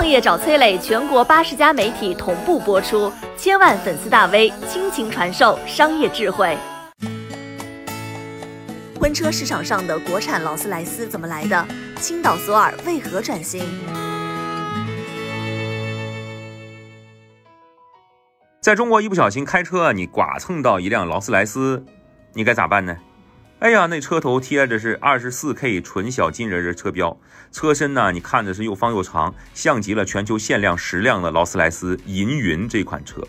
创业找崔磊，全国八十家媒体同步播出，千万粉丝大 V 倾情传授商业智慧。婚车市场上的国产劳斯莱斯怎么来的？青岛索尔为何转型？在中国，一不小心开车，你剐蹭到一辆劳斯莱斯，你该咋办呢？哎呀，那车头贴着是二十四 K 纯小金人儿车标，车身呢，你看着是又方又长，像极了全球限量十辆的劳斯莱斯银云这款车。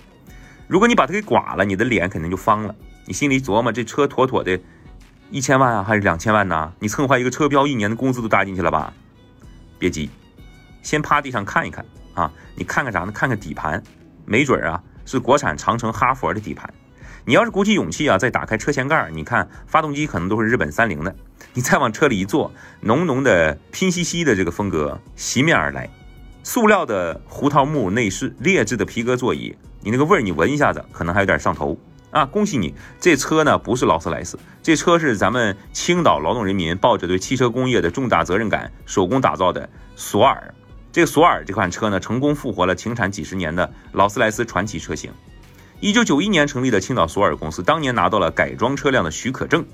如果你把它给剐了，你的脸肯定就方了。你心里琢磨，这车妥妥的。一千万啊，还是两千万呢？你蹭坏一个车标，一年的工资都搭进去了吧？别急，先趴地上看一看啊！你看看啥呢？看看底盘，没准啊是国产长城、哈佛的底盘。你要是鼓起勇气啊，再打开车前盖，你看发动机可能都是日本三菱的。你再往车里一坐，浓浓的拼夕夕的这个风格袭面而来，塑料的胡桃木内饰，劣质的皮革座椅，你那个味儿你闻一下子，可能还有点上头。啊，恭喜你！这车呢不是劳斯莱斯，这车是咱们青岛劳动人民抱着对汽车工业的重大责任感手工打造的索尔。这个索尔这款车呢，成功复活了停产几十年的劳斯莱斯传奇车型。一九九一年成立的青岛索尔公司，当年拿到了改装车辆的许可证。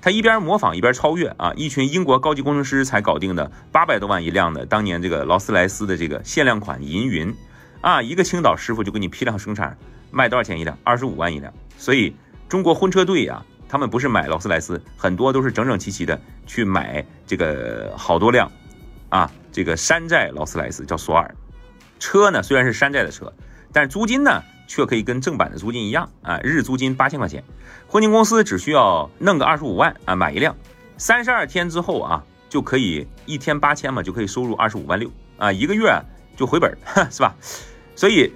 他一边模仿一边超越啊，一群英国高级工程师才搞定的八百多万一辆的当年这个劳斯莱斯的这个限量款银云啊，一个青岛师傅就给你批量生产，卖多少钱一辆？二十五万一辆。所以，中国婚车队呀，他们不是买劳斯莱斯，很多都是整整齐齐的去买这个好多辆，啊，这个山寨劳斯莱斯叫索尔。车呢虽然是山寨的车，但是租金呢却可以跟正版的租金一样啊，日租金八千块钱，婚庆公司只需要弄个二十五万啊买一辆，三十二天之后啊就可以一天八千嘛就可以收入二十五万六啊，一个月就回本，是吧？所以。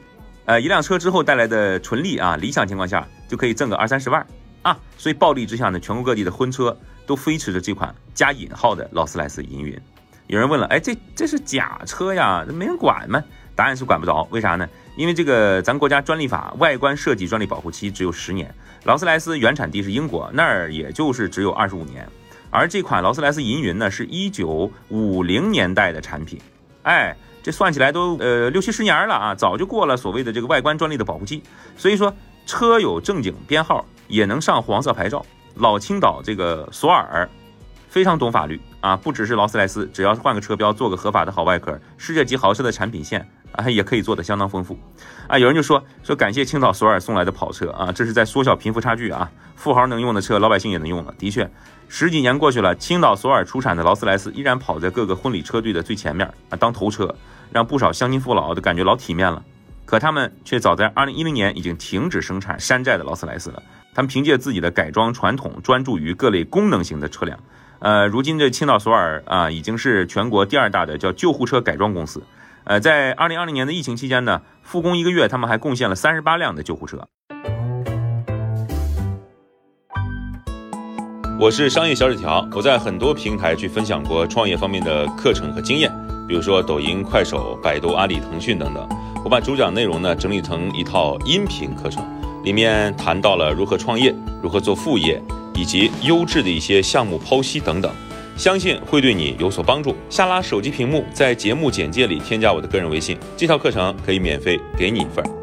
呃，一辆车之后带来的纯利啊，理想情况下就可以挣个二三十万啊，所以暴利之下呢，全国各地的婚车都飞驰着这款加引号的劳斯莱斯银云。有人问了，哎，这这是假车呀，没人管吗？答案是管不着，为啥呢？因为这个咱国家专利法外观设计专利保护期只有十年，劳斯莱斯原产地是英国，那儿也就是只有二十五年，而这款劳斯莱斯银云呢，是一九五零年代的产品，哎。这算起来都呃六七十年了啊，早就过了所谓的这个外观专利的保护期。所以说，车有正经编号也能上黄色牌照。老青岛这个索尔非常懂法律啊，不只是劳斯莱斯，只要换个车标，做个合法的好外壳，世界级豪车的产品线啊，也可以做得相当丰富啊。有人就说说感谢青岛索尔送来的跑车啊，这是在缩小贫富差距啊，富豪能用的车，老百姓也能用了。的确。十几年过去了，青岛索尔出产的劳斯莱斯依然跑在各个婚礼车队的最前面啊，当头车，让不少乡亲父老都感觉老体面了。可他们却早在二零一零年已经停止生产山寨的劳斯莱斯了。他们凭借自己的改装传统，专注于各类功能型的车辆。呃，如今这青岛索尔啊，已经是全国第二大的叫救护车改装公司。呃，在二零二零年的疫情期间呢，复工一个月，他们还贡献了三十八辆的救护车。我是商业小纸条，我在很多平台去分享过创业方面的课程和经验，比如说抖音、快手、百度、阿里、腾讯等等。我把主讲内容呢整理成一套音频课程，里面谈到了如何创业、如何做副业，以及优质的一些项目剖析等等，相信会对你有所帮助。下拉手机屏幕，在节目简介里添加我的个人微信，这套课程可以免费给你一份。